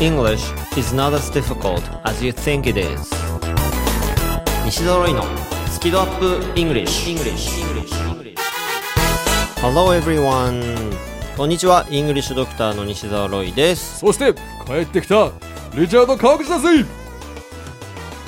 English is not as difficult as you think it is. 西澤ロイのスキドアップ English, English. Hello everyone. こんにちは。イングリッシュドクターの西澤ロイです。そして帰ってきたリチャード川口だぜ。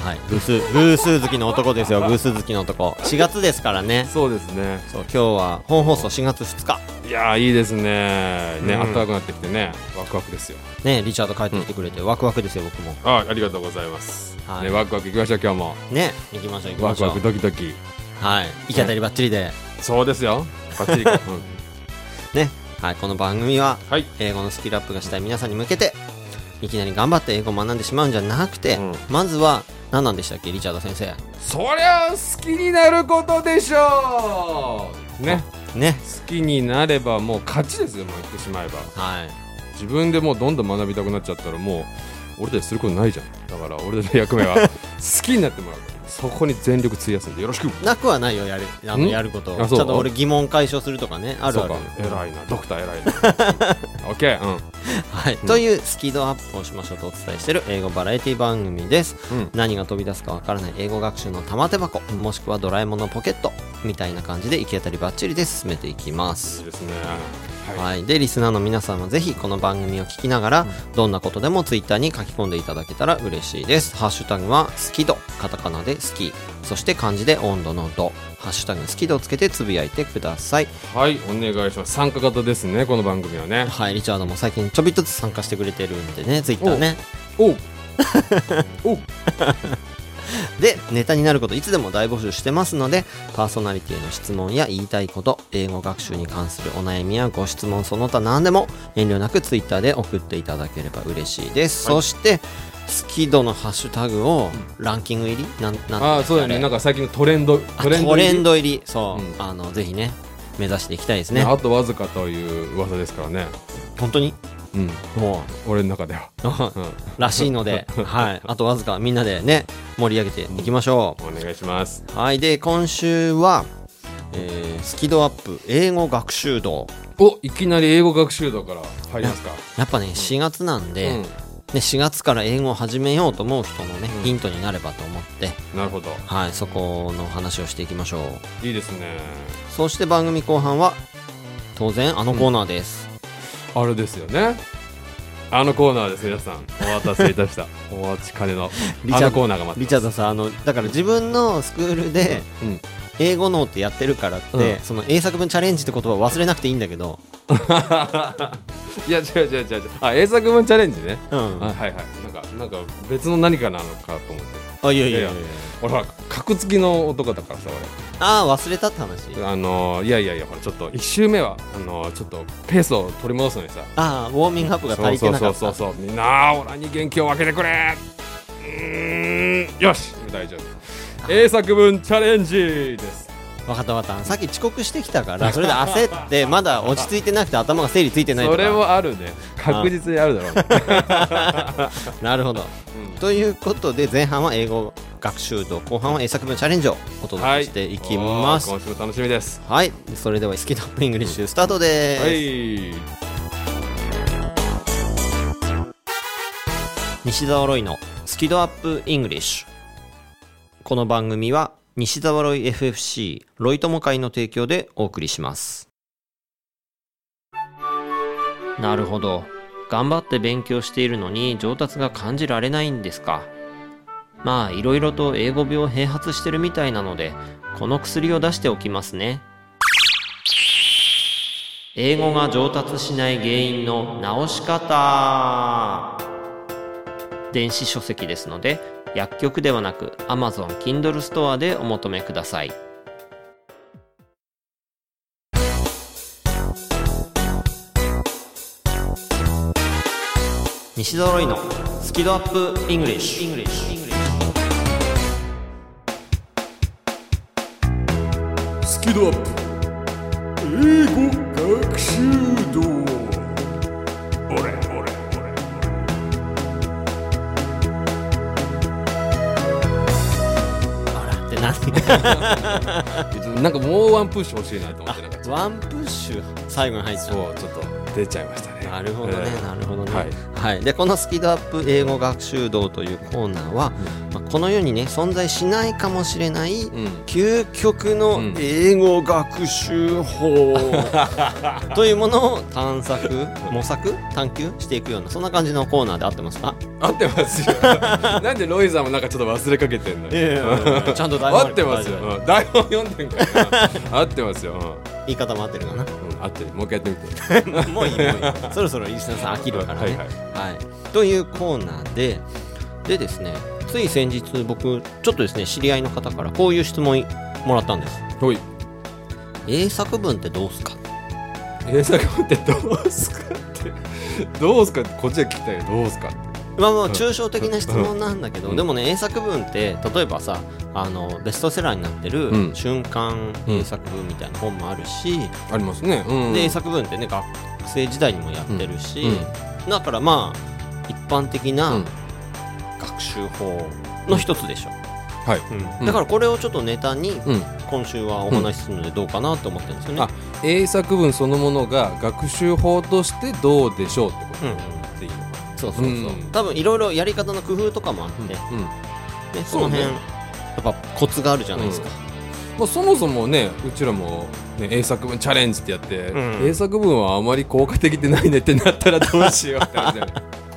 はい。偶数偶数好きの男ですよ。偶数好きの男。4月ですからね。そうですね。そう今日は本放送4月2日いやーいいですね。ね、うん。暖かくなってきてね。ワクワクですよ。ねリチャード帰ってきてくれて、ワクワクですよ僕も。あありがとうございます、はい。ねワクワクいきましょう今日も。ね行きましょう行きましょう。ワクワクドキドキ。はい。行き当たりばっちりで。そうですよ。バッチリ、うん、ね。はいこの番組ははい。英語のスキルアップがしたい皆さんに向けていきなり頑張って英語を学んでしまうんじゃなくて、うん。まずは何なんでしたっけリチャード先生。そりゃ好きになることでしょう。ねね。好きになればもう勝ちですよもう言ってしまえば。はい。自分でもうどんどん学びたくなっちゃったらもう俺たちすることないじゃん。だから俺たちの役目は 好きになってもらう。そこに全力費やすんでよ。ろしく。なくはないよやる。あのん？やること。あそう。ちゃんと俺疑問解消するとかねあるある。そうか。偉いなドクター偉いな。オッケーうん。はい、というスキドアップをしましょうとお伝えしている英語バラエティ番組です、うん。何が飛び出すかわからない英語学習の玉手箱もしくはドラえもんのポケットみたいな感じで行き当たりばっちりで進めていきまいす。いですね。ははい、でリスナーの皆さんもぜひこの番組を聞きながら、どんなことでもツイッターに書き込んでいただけたら嬉しいです。ハッシュタグは好き度カタカナで好きそして漢字で温度の度。ハッシュタグ好き度をつけてつぶやいてください。はい。お願いします。参加型ですねこの番組はね。はい。リチャードも最近ちょびっとずつ参加してくれてるんでねツイッターね。おう。おう でネタになることいつでも大募集してますのでパーソナリティへの質問や言いたいこと英語学習に関するお悩みやご質問その他何でも遠慮なくツイッターで送っていただければ嬉しいです、はい。そして好き度のハッシュタグをランキング入り？なんなんああそうだよね。なんかか最近のトレンドトレンドトレンドド入り。そう、うん。あのぜひね目指していきたいですね。ねあとわずかという噂ですからね。本当に？うん。も俺の中では、ううん、らしいので、はい、あとわずかみんなでね盛り上げていきましょう、お願いします。はい、で今週は、えースキドアップ英語学習度おいきなり英語学習度から入りますか。やっぱね4月なんで、うん。ね4月から英語を始めようと思う人のね、うんヒントになればと思って、なるほど。はい、そこの話をしていきましょう。いいですね。そして番組後半は当然あのコーナーです、あれですよね。あのコーナーです皆さん。お待たせいたした。お待ちかねの。リチャードあのコーナーが待ってリチャードさんあのだから自分のスクールでうん。英語脳ってやってるからって、うん。その英作文チャレンジって言葉を忘れなくていいんだけど、いや違う違う違う違う。あ英作文チャレンジね、うん、はいはい。なんかなんか別の何かなのかと思っていやいやいや。いや俺ほら格付きの男だからさああ忘れたって話？俺あのー、いやいやいやほらちょっと1周目はあのー、ちょっとペースを取り戻すのにさ。ああウォーミングアップが足りてなかった。そうそうそうそうみんなオラに元気を分けてくれ。うーんよし大丈夫。英作文チャレンジです分かった分かった。さっき遅刻してきたからそれで焦ってまだ落ち着いてなくて頭が整理ついてないとか。それもあるね。確実にあるだろうね、なるほど。うん。ということで前半は英語学習度後半は英作文チャレンジをお届けしていきます。おー今週も楽しみです。はい、それではスキドアップイングリッシュスタートです、はい。西澤ロイのスキドアップイングリッシュ。この番組は西澤ロイ FFC ロイ友会の提供でお送りします。なるほど。頑張って勉強しているのに上達が感じられないんですか。まあいろいろと英語病併発してるみたいなのでこの薬を出しておきますね。英語が上達しない原因の直し方。電子書籍ですので薬局ではなく Amazon Kindle ストアでお求めください。西ドロイのスキドアップイングリッシュ。スキドアップ。英語学習度 なんかもうワンプッシュ欲しいなと思ってなんか。ワンプッシュ最後に入っちゃうそうちょっと出ちゃいましたね。なるほどね、えーなるほどね。ははい。い、でこのスキドアップ英語学習道というコーナーは、まあ、この世にね存在しないかもしれないうん。究極のうん。英語学習法。というものを探索模索探求していくようなそんな感じのコーナーで合ってますか？合ってますよ。なんでロイさんもなんかちょっと忘れかけてんのいやいやいやちゃんと台本合ってますよ。うん。台本読んでんから。な合ってますよ。うん。言い方も合ってるかな？うん。合ってる。もう一回やってみて。もういいもういいそろそろリスナーさん飽きるからね、はいははい。い。というコーナーででですねつい先日僕ちょっとですね知り合いの方からこういう質問もらったんです。ほい。英作文ってどうすか？英作文ってどうすかって。どうすかってこっちは聞きたいよ。どうすかって。まあまあ抽象的な質問なんだけど、うん。でもね英作文って例えばさあのベストセラーになってるうん。瞬間英作文みたいな本もあるし、ありますね。うん。で英作文ってね学生時代にもやってるし、うん。だからまあ一般的うなん学習法の一つでしょ、はい。うん。だからこれをちょっとネタにうん。今週はお話しするのでどうかなと思ってるんですよね、あ英作文そのものが学習法としてどうでしょうってこと。うんでいいのかそうそうそう、うん。多分いろいろやり方の工夫とかもあって、なうん。ね、その辺、やっぱコツがあるじゃないですか、まあ、そもそもねうちらも、ね、英作文チャレンジってやって、うん。英作文はあまり効果的でないねってなったらどうしようって話だ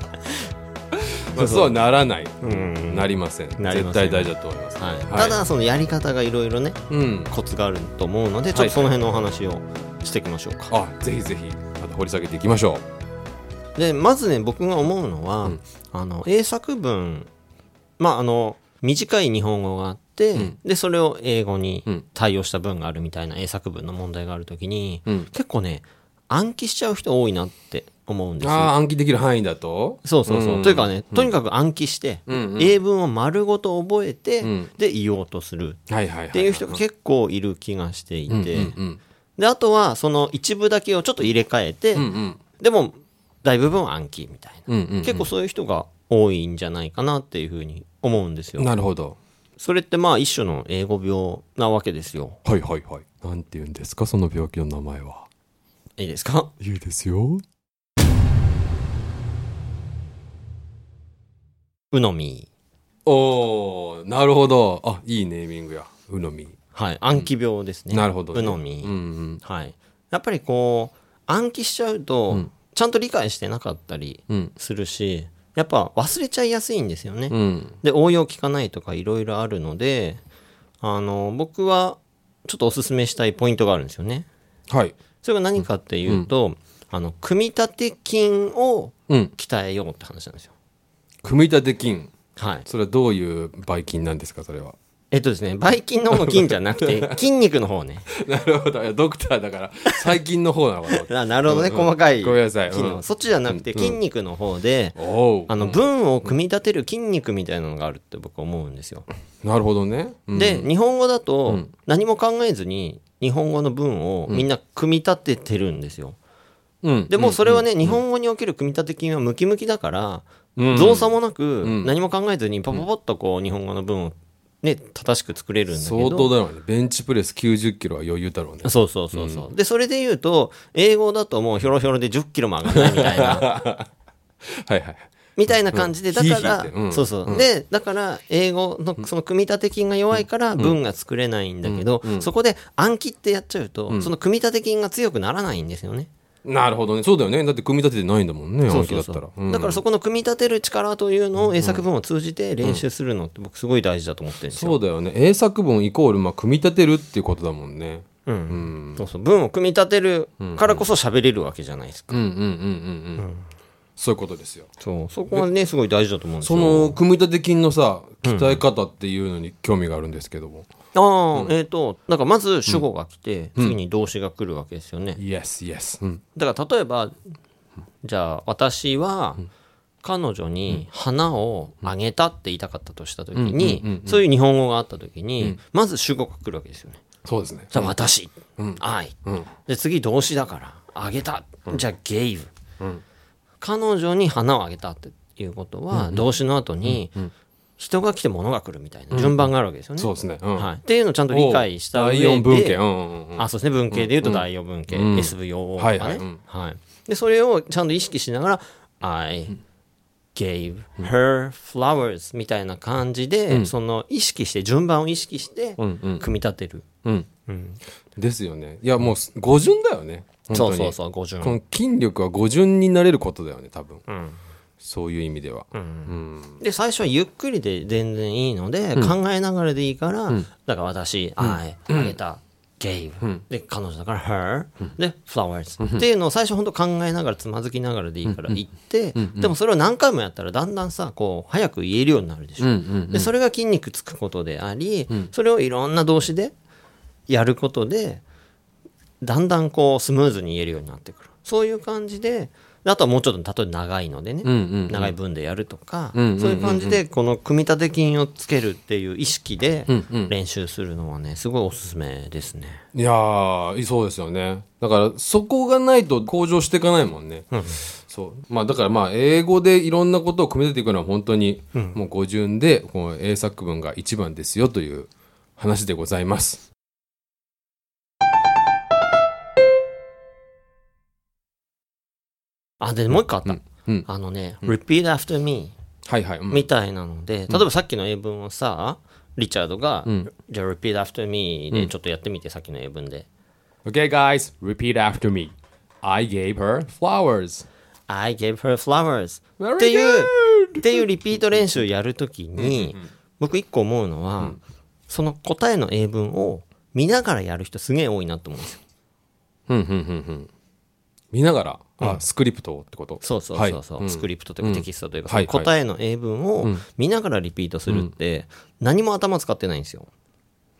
そうはならない、うん。なりません。絶対大事だと思います、はい。はい。ただそのやり方がいろいろねうん。コツがあると思うのでちょっとその辺のお話をしていきましょうか、あぜひぜひまた掘り下げていきましょでまずね僕が思うのは、うん。あの英作文まああの短い日本語があって、うん。でそれを英語にうん。対応した文があるみたいな英作文の問題があるときに、う、うん、結構ね暗記しちゃう人多いなって思うんですよ。ああ暗記できる範囲だと？そうそうそう、うん。というかねとにかく暗記して、うんうん。英文を丸ごと覚えて、うん。で言おうとする。っていう人が結構いる気がしていて、であとはその一部だけをちょっと入れ替えて、うんうん。でも大部分は暗記みたいな、うんうんうん。結構そういう人が多いんじゃないかなっていうふうに思うんですよ。なるほど。それってまあ一種の英語病なわけですよ。はいはいはい。なんて言うんですかその病気の名前は。いいですか？いいですようのみおーなるほど。あいいネーミングや。うのみはい暗記病ですね、なるほど、ね、うのみ、うんうん。はい。やっぱりこう暗記しちゃうと、うん。ちゃんと理解してなかったりうん。するしやっぱ忘れちゃいやすいんですよね、うん。で応用聞かないとかいろいろあるのであの僕はちょっとおすすめしたいポイントがあるんですよね。はい。それが何かっていうと、あの組み立て筋をうん。鍛えようって話なんですよ組み立て筋はい。それはどういうばい筋なんですかそれは？えっとですねばい筋の方の筋じゃなくて 筋肉の方ね。なるほど。いやドクターだから最近の方なの。かなあなるほどね、うんうん細かいごめんなさい。うん。そっちじゃなくてうん筋肉の方で、おおあの文を組み立てる筋肉みたいなのがあるって僕思うんですよ、なるほどね、うん。で日本語だとうん。何も考えずに日本語の文をみんな組み立ててるんですよ、うん。でもそれはね、日本語における組み立て筋はムキムキだから、うん。動作もなくん。何も考えずにパパパッとこう日本語の文をね正しく作れるんだけど。相当だろうね。ベンチプレス90キロは余裕だろうね。そうそうそうそう、でそれで言うと英語だともうひょろひょろで1 0キロも上がらないみたいな。はいはい。みたいな感じで、うんだから、そうそう、うん。でだから英語のその組み立て筋が弱いから文が作れないんだけど、うん。うん。そこで暗記ってやっちゃうと、ん。その組み立て筋が強くならないんですよね。なるほどね。そうだよね。だって組み立ててないんだもんね暗記だったら。うん。だからそこの組み立てる力というのを英作文を通じて練習するのって僕すごい大事だと思ってるんですよ。そうだよね。英作文イコールまあ組み立てるっていうことだもんね。うん。うん。そうそう文を組み立てるからこそ喋れるわけじゃないですか。うん。うんうんうんうんそういうことですよ。そう。そこがねすごい大事だと思うんですそよ。の組み立て筋のさ鍛え方っていうのに興味があるんですけどもああ、えっ、とだからまず主語が来て、次に動詞が来るわけですよね。Yes yes うん。だから例えばじゃあ私は彼女に花をあげたって言いたかったとした時にそういう日本語があった時にまず主語が来るわけですよね。そうですね。じゃあ私、うん。愛。うん。で次動詞だからあげた、じゃあ gave、うん。彼女に花をあげたっていうことは動詞の後に人が来て物が来るみたいな順番があるわけですよね。そうですね。うん。はい、っていうのをちゃんと理解した上で第四文系うんうんうん。あそうですね。文系でいうと第4文系、うん。SVO とかね、はいはい。うん。はい。でそれをちゃんと意識しながら「I gave her flowers」みたいな感じで、その意識して順番を意識してうんうん。組み立てる、うん。ですよね。いやもう語順だよね。そうそうそう語順。この筋力は語順になれることだよね多分。うんそういう意味では。うん。で最初はゆっくりで全然いいので、考えながらでいいから、だから私「I」あげた「gave、で彼女だから「her、で「flowers、っていうのを最初本当考えながらつまずきながらでいいから言って、でもそれを何回もやったらだんだんさこう早く言えるようになるでしょ、うん。うん。でそれが筋肉つくことであり、それをいろんな動詞でやることでだんだんこうスムーズに言えるようになってくる。そういう感じでであとはもうちょっと例えば長いのでね、うんうん長い文でやるとか、うんうんうんうん。そういう感じでこの組み立て筋をつけるっていう意識でうんうん。練習するのはねすごいおすすめですね。いやーそうですよね。だからそこがないと向上していかないもんね、そう。まあだからまあ英語でいろんなことを組み立てていくのは本当にもう語順でこの英作文が一番ですよという話でございますあでもう一個あった、うんあのね、repeat after me はいはい、うん。みたいなので、例えばさっきの英文をさリチャードが、じゃあ repeat after me でちょっとやってみて、さっきの英文で。Okay guys repeat after me. I gave her flowers. I gave her flowers Very っていうっていうリピート練習やるときに、僕一個思うのは、その答えの英文を見ながらやる人すげえ多いなと思うんですよ。うんうんうんうん見ながら、あスクリプトってこと？そうそうそうそう、はい。スクリプトというかテキストというか、はい。その答えの英文を見ながらリピートするって、何も頭使ってないんですよ。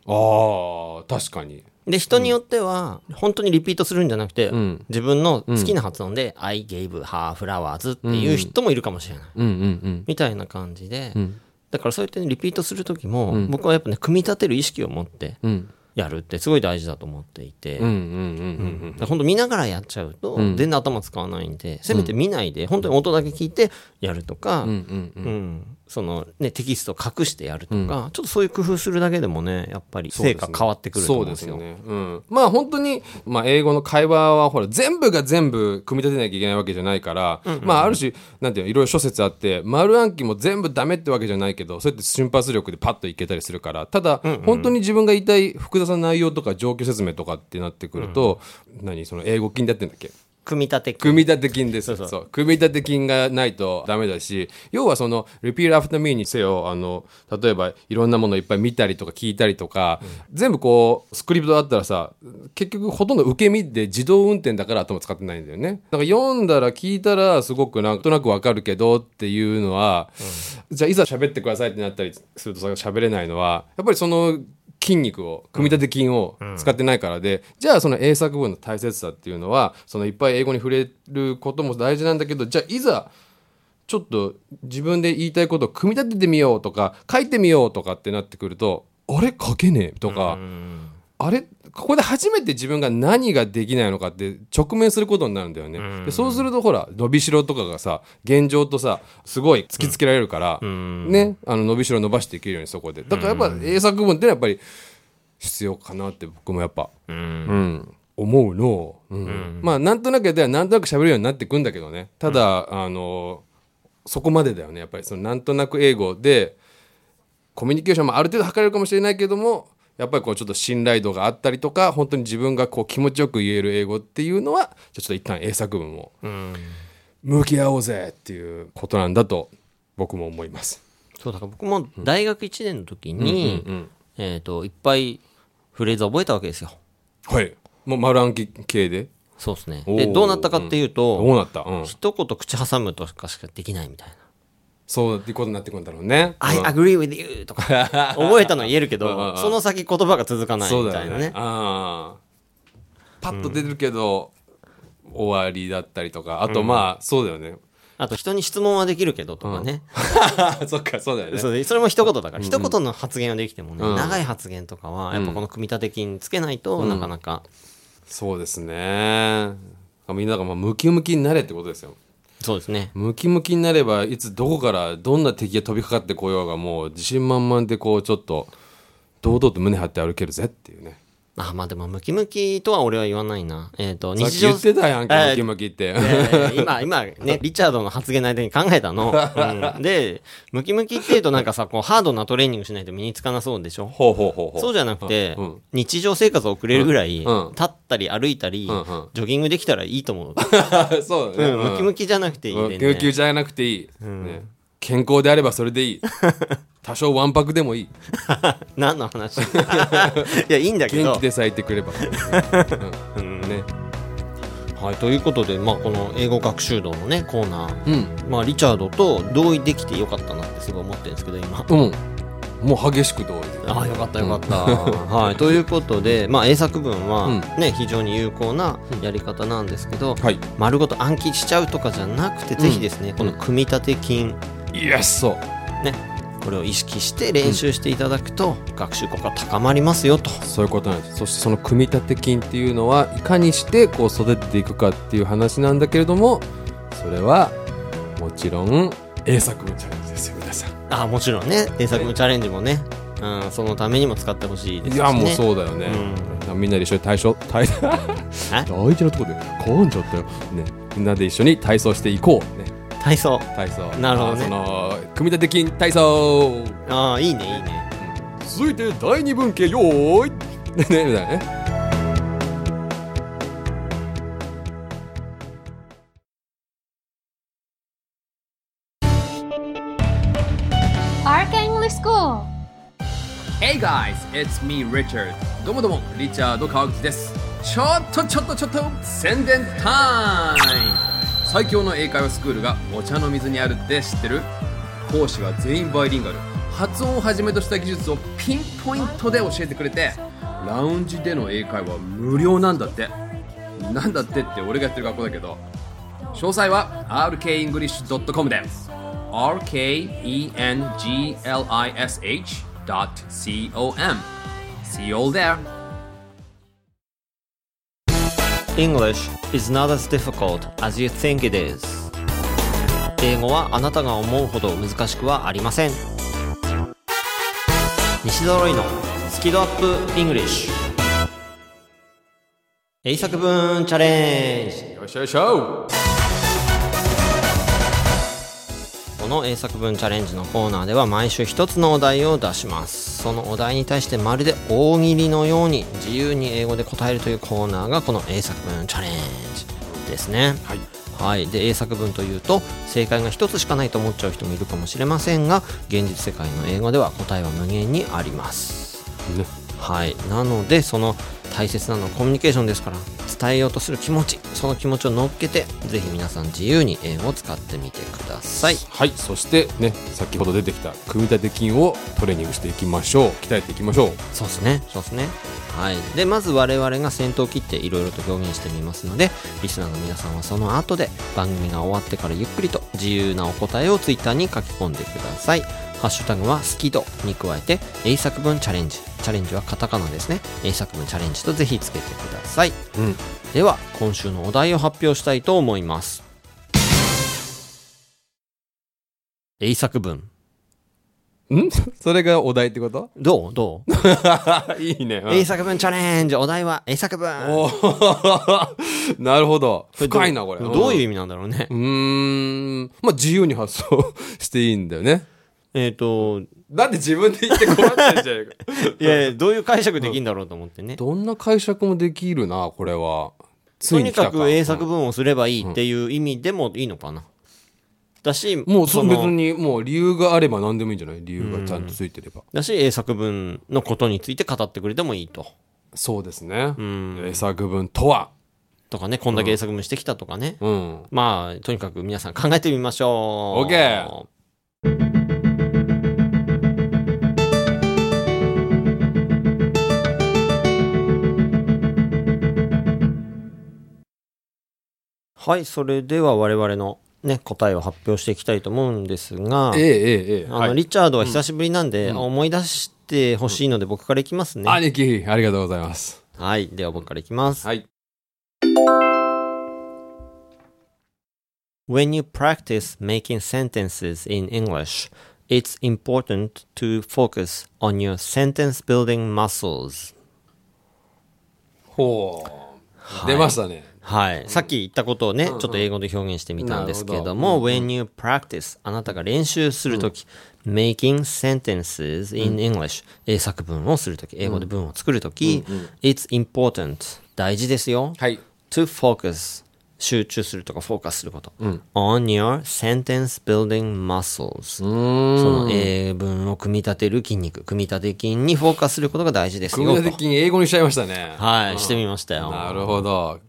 ああ確かに。で人によっては本当にリピートするんじゃなくて、ん。自分の好きな発音で「I gave her flowers」っていう人もいるかもしれない、うん。うん。うん。みたいな感じで、ん。だからそうやってねリピートする時も、僕はやっぱね組み立てる意識を持ってうんやるってすごい大事だと思っていて、うんうんうんうんだから本当見ながらやっちゃうと全然頭使わないんで、せめて見ないで本当に音だけ聞いてやるとか、うんそのね、テキストを隠してやるとか、ちょっとそういう工夫するだけでもねやっぱり成果変わってくると思うんですよ。そうですね。うん。まあ本当に、まあ英語の会話はほら全部が全部組み立てなきゃいけないわけじゃないから、まあある種、なんていうの、いろいろ諸説あって、丸暗記も全部ダメってわけじゃないけど、そうやって瞬発力でパッといけたりするから、ただ、本当に自分が言いたい複雑な内容とか状況説明とかってなってくると、何、その英語筋だってんだっけ？組み立て組み立て筋です。そうそう。組み立て筋がないとダメだし要はその「repeat after me」にせよあの例えばいろんなものをいっぱい見たりとか聞いたりとか、全部こうスクリプトあったらさ結局ほとんど受け身で自動運転だから頭使ってないんだよね。だから読んだら聞いたらすごくなんとなくわかるけどっていうのは、じゃあいざ喋ってくださいってなったりするとさ喋れないのはやっぱりその筋肉を組み立て筋を使ってないからで、じゃあその英作文の大切さっていうのはそのいっぱい英語に触れることも大事なんだけどじゃあいざちょっと自分で言いたいことを組み立ててみようとか書いてみようとかってなってくるとあれ？書けねえとか、あれ？ここで初めて自分が何ができないのかって直面することになるんだよね。でそうするとほら伸びしろとかがさ現状とさすごい突きつけられるから、ねあの伸びしろ伸ばしていけるようにそこで。だからやっぱ英作文ってやっぱり必要かなって僕もやっぱ、うん。思うの、うん。まあなんとなくではなんとなく喋るようになってくんだけどね。ただ、あのそこまでだよね。やっぱりそのなんとなく英語でコミュニケーションもある程度図れるかもしれないけどもやっぱりこうちょっと信頼度があったりとか本当に自分がこう気持ちよく言える英語っていうのはじゃあちょっと一旦英作文を向き合おうぜっていうことなんだと僕も思います。そうだから僕も大学1年の時に、うんうんえー、といっぱいフレーズ覚えたわけですよ。はいもう丸暗記系で？そうですね。でどうなったかっていうと、どうなった、うん、一言口挟むとかしかできないみたいな。そうってことになってくるんだろうね。I うん。agree with you とか。覚えたのは言えるけうんうんうん。どその先言葉が続かないみたいなね。ああ。パッと出てるけど、終わりだったりとか。あとまあ、そうだよね。あと人に質問はできるけどとかね。そっかそうだよね。それも一言だから、一言の発言はできてもね、うん。長い発言とかはやっぱこの組み立て筋つけないとなかなか、そうですね。みんながまあムキムキになれってことですよそうですね。ムキムキになればいつどこからどんな敵が飛びかかってこようがもう自信満々でこうちょっと堂々と胸張って歩けるぜっていうねあ、まあでも、ムキムキとは俺は言わないな。えっ、と、さっき日常言ってたやんけ、えームキムキって。えー今、今ね、リチャードの発言の間に考えたの。うんで、ムキムキって言うとなんかさ、こう、ハードなトレーニングしないと身につかなそうでしょ？ほうほうほう。そうじゃなくて、うんうん日常生活を送れるぐらい、うん立ったり歩いたり、うんうんジョギングできたらいいと思う。そうだね。うん、ムキムキじゃなくていいうんね。ムキムキじゃなくていい。ね健康であればそれでいい。多少わんぱくでもいい。何の話？いや、いいんだけど元気。で咲いてくれば。うんね。はい、ということで、まあ、この英語学習道のね、コーナー、うん。まあ、リチャードと同意できてよかったなってすごい思ってるんですけど、今。うん。もう激しく同意ああよかったよかった。はい、ということで、まあ、英作文はうんね、非常に有効なやり方なんですけど、はい。丸ごと暗記しちゃうとかじゃなくて、ぜひですねこの組み立て筋、イエスそう。ね、これを意識して練習していただくと、学習効果高まりますよと。そういうことなんです。そしてその組み立て筋っていうのはいかにしてこう育てていくかっていう話なんだけれどもそれはもちろん英作文チャレンジですよ皆さん。あもちろんね、英作文チャレンジもね、うん、そのためにも使ってほしいですし、ね。いやもうそうだよね、みんなで一緒に体操体 大事なところで噛んじゃったよ、ね、みんなで一緒に体操していこう、ね、体操。体操。なるほどね。あその組み立て筋体操。ああ、いいね、いいね。続いて第二文系よーい。ねねみたいなね。Arc English School! Hey guys, it's me Richard. どうもどうもリチャード川口です。ちょっとちょっとちょっと宣伝タイム最強の英会話スクールがお茶の水にあるって知ってる？講師は全員バイリンガル。発音をはじめとした技術をピンポイントで教えてくれてラウンジでの英会話無料なんだって。なんだってって俺がやってる学校だけど。詳細は rkenglish.com で。rkenglish.com See you all there. English is not as difficult as you think it is. 英語はあなたが思うほど難しくはありません。西揃いのスキドアップ English 英作文チャレンジよいしょよいしょこの英作文チャレンジのコーナーでは毎週一つのお題を出します。そのお題に対してまるで大喜利のように自由に英語で答えるというコーナーがこの英作文チャレンジですね。はい。はい、で英作文というと正解が一つしかないと思っちゃう人もいるかもしれませんが現実世界の英語では答えは無限にあります。ね。はい。なのでその大切なのはコミュニケーションですから。伝えようとする気持ちその気持ちを乗っけてぜひ皆さん自由に英語を使ってみてください。はいそしてね先ほど出てきた組み立て筋をトレーニングしていきましょう。鍛えていきましょう。そうですね。そうですね。はい。でまず我々が先頭を切っていろいろと表現してみますのでリスナーの皆さんはその後で番組が終わってからゆっくりと自由なお答えをツイッターに書き込んでくださいハッシュタグは好き度に加えて英作文チャレンジ。チャレンジはカタカナですね。英作文チャレンジとぜひつけてください。うん。では今週のお題を発表したいと思います。英作文。ん？それがお題ってこと？どう？どう？いいね、うん。英作文チャレンジ。お題は英作文。なるほど。深いなこれ。どういう意味味なんだろうね。うーん。まあ自由に発想していいんだよねえっ、とだって自分で言って困ってんじゃないか。いやいやどういう解釈できるんだろうと思ってね。どんな解釈もできるなこれは。つとにかく英作文をすればいいっていう意味でもいいのかな。だし、もうその別にもう理由があれば何でもいいんじゃない？理由がちゃんとついてれば、だし、英作文のことについて語ってくれてもいいと。そうですね。ん。英作文とは。とかね、こんだけ英作文してきたとかね。うん。まあ、とにかく皆さん考えてみましょう。OK はい、それでは我々のね、答えを発表していきたいと思うんですが、ええええええあの、はい。リチャードは久しぶりなんで、思い出してほしいので僕からいきますね。兄貴ありがとうございます。はい、では僕からいきます。はい。When you practice making sentences in English, it's important to focus on your sentence building muscles. ほう、出ましたねはい。さっき言ったことをね、ちょっと英語で表現してみたんですけれども、when you practice あなたが練習するとき、making sentences in English 英作文をするとき、英語で文を作るとき、it's important 大事ですよ。はい。to focus 集中するとかフォーカスすること。on your sentence building muscles その英文を組み立てる筋肉、組み立て筋にフォーカスすることが大事ですよ。組み立て筋英語にしちゃいましたね。はい、してみましたよ。なるほど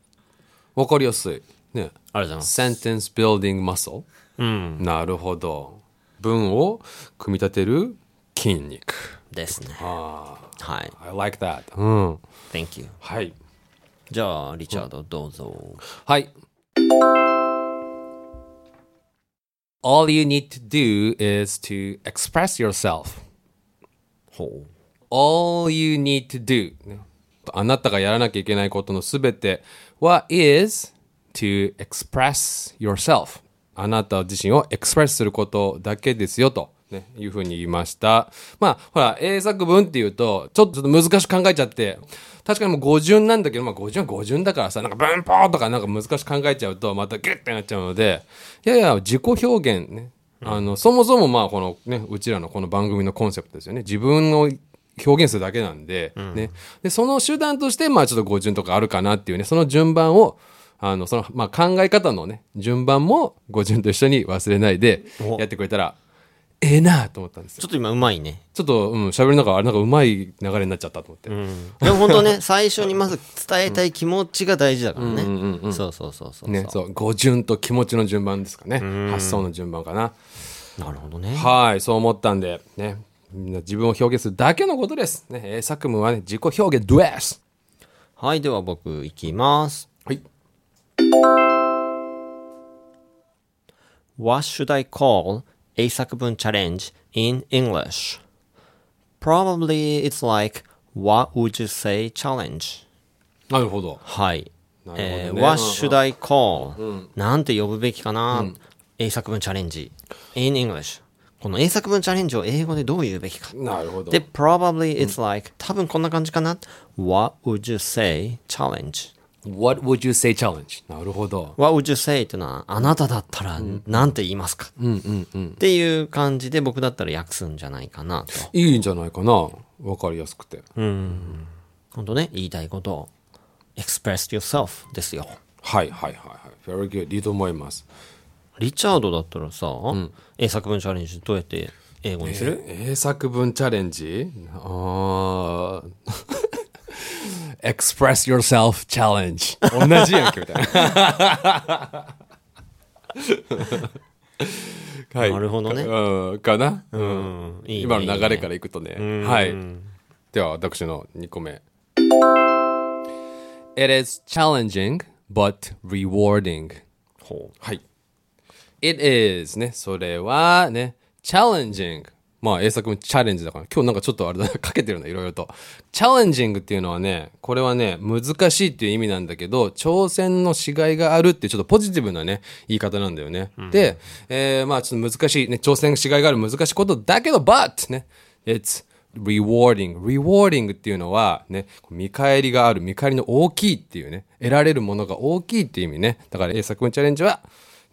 わかりやすいねありがとうございます。sentence building muscle うん。なるほど文を組み立てる筋肉ですね。あはい。あ I like that うん Thank you. はいじゃあ、リチャード、どうぞ。はい All you need to do is to express yourself ほ all you need to do ねあなたがやらなきゃいけないことのすべては is to express yourself? あなた自身をエクスプレスすることだけですよと、ね、いうふうに言いました。まあほら英作文っていうとちょっと難しく考えちゃって確かにもう語順なんだけど、まあ、語順は語順だからさなんか文法とかなんか難しく考えちゃうとまたギュッてなっちゃうのでいやいや自己表現ね。あのそもそもまあこのねうちらのこの番組のコンセプトですよね。自分を表現するだけなんで,、ね、でその手段としてまあちょっと語順とかあるかなっていうねその順番をあのそのまあ考え方のね順番も語順と一緒に忘れないでお。やってくれたらええなと思ったんですよ。ちょっと今うまいね。ちょっとうん喋りながらあれなんかうまい流れになっちゃったと思って、でも本当ね、最初にまず伝えたい気持ちが大事だからね。そうそうそうそう。ね、そう語順と気持ちの順番ですかね。発想の順番かな。なるほどね。はいそう思ったんでね自分を表現するだけのことです、ね、英作文はね自己表現ですはい、では僕いきます。はい。What should I call 英作文 challenge in English? Probably it's like What would you say challenge? なるほどはい。ねえー What should I call? なんて呼ぶべきかな、英作文チャレンジ in English この英作文チャレンジを英語でどう言うべきかなるほどで probably it's like、多分こんな感じかな？What would you say challenge? What would you say challenge? なるほど。What would you say っていうのはあなただったらなんて言いますか、っていう感じで僕だったら訳すんじゃないかなといいんじゃないかな。わかりやすくて。本当ね言いたいことを express yourself ですよはいはいはいはい。Very good. いいと思います。リチャードだったらさ、英作文チャレンジどうやって英語にする、英作文チャレンジ？あー Express yourself challenge. 同じやんけみたいな。はい。なるほどねうん、かな、うんいいね今の流れからいくとね。はい。では、私の2個目。It is challenging, but rewarding. ほうはい。It is ね。それはね、challenging。まあ、英作文チャレンジだから、今日なんかちょっとあれだな、かけてるな、いろいろと。challenging っていうのはね、これはね、難しいっていう意味なんだけど、挑戦のしがいがあるっていうちょっとポジティブなね、言い方なんだよね。で、えーまあちょっと難しい、ね、挑戦しがいがある難しいことだけど、but ね、it's rewarding。rewarding っていうのはね、見返りがある、見返りの大きいっていうね、得られるものが大きいっていう意味ね。だから英作文チャレンジは、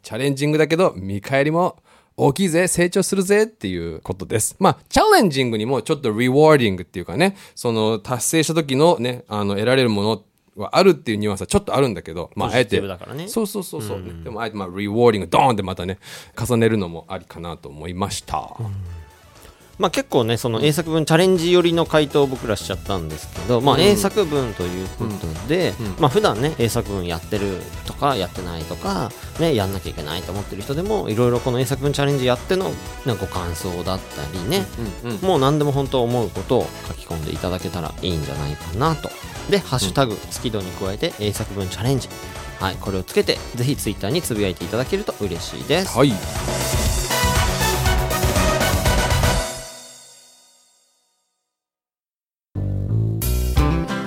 チャレンジングだけど、見返りも大きいぜ、成長するぜっていうことです。まあ、チャレンジングにもちょっと rewarding っていうかね、その達成した時のね、あの、得られるものはあるっていうニュアンスはちょっとあるんだけど、まあ、あえて。ね。そうそうそうそう、ねでもあえてまあ rewarding ドーンってまたね重ねるのもありかなと思いました、まあ結構ねその英作文チャレンジ寄りの回答を僕らしちゃったんですけど、まあ英作文ということで、まあ普段ね英作文やってるとかやってないとかねやんなきゃいけないと思ってる人でもいろいろこの英作文チャレンジやってのなんかご感想だったりね、もう何でも本当思うことを書き込んでいただけたらいいんじゃないかなと。でハッシュタグ月度に加えて英作文チャレンジ。はいこれをつけてぜひツイッターにつぶやいていただけると嬉しいです。はい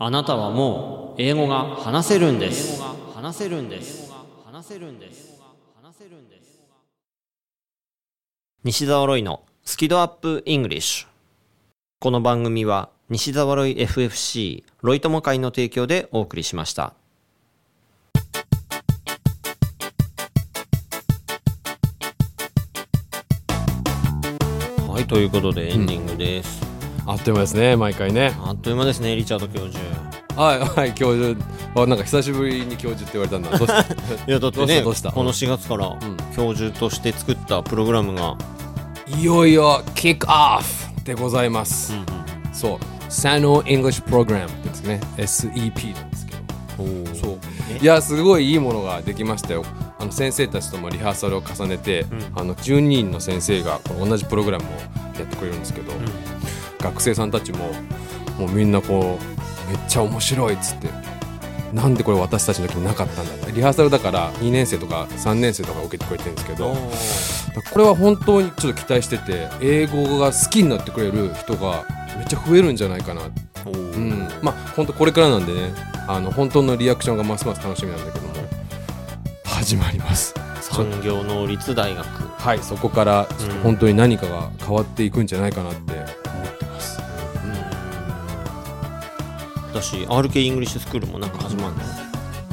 あなたはもう英語が話せるんです話せるんです話せるんです話せるんです西澤ロイのスキドアップイングリッシュこの番組は西澤ロイ FFC ロイ友会の提供でお送りしました。はい、ということでエンディングです。あっという間ですね毎回ね。あっという間ですね、リチャード教授。はいはい教授。あなんか久しぶりに教授って言われたんだ。どうした？いや、だってどうしね、た？どうした？この4月から教授として作ったプログラムが、いよいよキックオフでございます、そう。Sano English Program ですね。SEP なんですけど。そう。いやすごいいいものができましたよ。あの先生たちともリハーサルを重ねて、あの12人の先生が同じプログラムをやってくれるんですけど、学生さんたちももうみんなこうめっちゃ面白いっつってなんでこれ私たちの時になかったんだって。リハーサルだから2年生とか3年生とか受けてくれてるんですけどこれは本当にちょっと期待してて英語が好きになってくれる人がめっちゃ増えるんじゃないかな。うん、まあ本当これからなんでねあの本当のリアクションがますます楽しみなんだけども始まります。産業能率大学。はいそこから本当に何かが変わっていくんじゃないかなって私、RK イングリッシュスクールもなんか始まるの？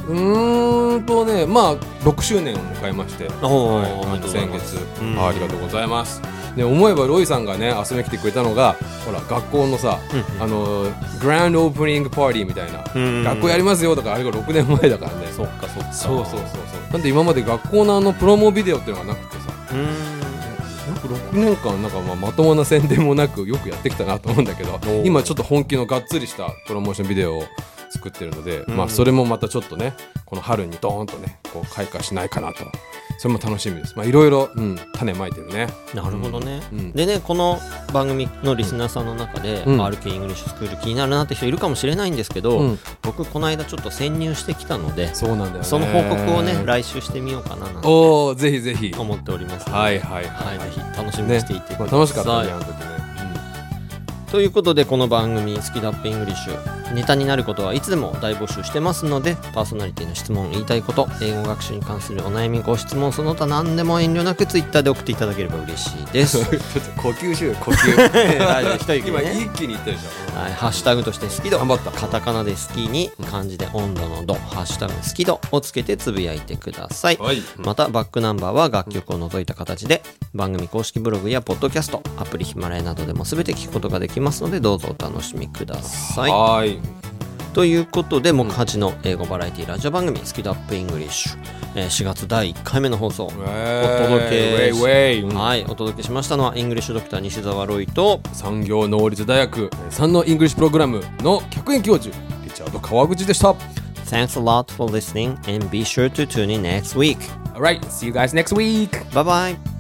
うーんとねまあ6周年を迎えまして先月、うん。あありがとうございます。で思えばロイさんがね遊びに来てくれたのがほら学校のさ、あのグランドオープニングパーティーみたいな、うん学校やりますよとかあれが6年前だからね。そっかそっか。そうそうそうそう。なんで今まで学校のあのプロモビデオっていうのがなくてさ6年間なんかまあまともな宣伝もなくよくやってきたなと思うんだけどー今ちょっと本気のがっつりしたプロモーションビデオを作ってるので、ん。まあそれもまたちょっとねこの春にドーンとねこう開花しないかなとそれも楽しみです。まあいろいろうん種まいてるね。なるほどね、うんでねこの番組のリスナーさんの中で、うん。RK イングリッシュスクール気になるなって人いるかもしれないんですけど、うん。僕この間ちょっと潜入してきたのでそうなんだよね。その報告をね来週してみようかななんておおぜひぜひ。思っておりますので。はいはいは、はい。いぜひ楽しみにしていてください、楽しかったねあの時ね、ということでこの番組「スキドアップイングリッシュ」ネタになることはいつでも大募集してますのでパーソナリティの質問言いたいこと英語学習に関するお悩みご質問その他何でも遠慮なくツイッターで送っていただければ嬉しいです。ちょっと呼吸しようよ。呼吸。大丈夫一息今一気に言ったでしょはい、ハッシュタグとして好き度。頑張った。カタカナで好きに漢字で温度の度。ハッシュタグ好き度をつけてつぶやいてください、はい。またバックナンバーは楽曲を除いた形で番組公式ブログやポッドキャストアプリヒマラヤなどでも全て聞くことができますのでどうぞお楽しみください。はーい。ということで木八の英語バラエティラジオ番組「スキ度UPイングリッシュ」えー4月第1回目の放送お届けはいお届けしましたのはイングリッシュドクター西澤ロイと産業能率大学3のイングリッシュプログラムの客員教授リチャード川口でした。Thanks a lot for listening and be sure to tune in next week. Alright, see you guys next week! Bye bye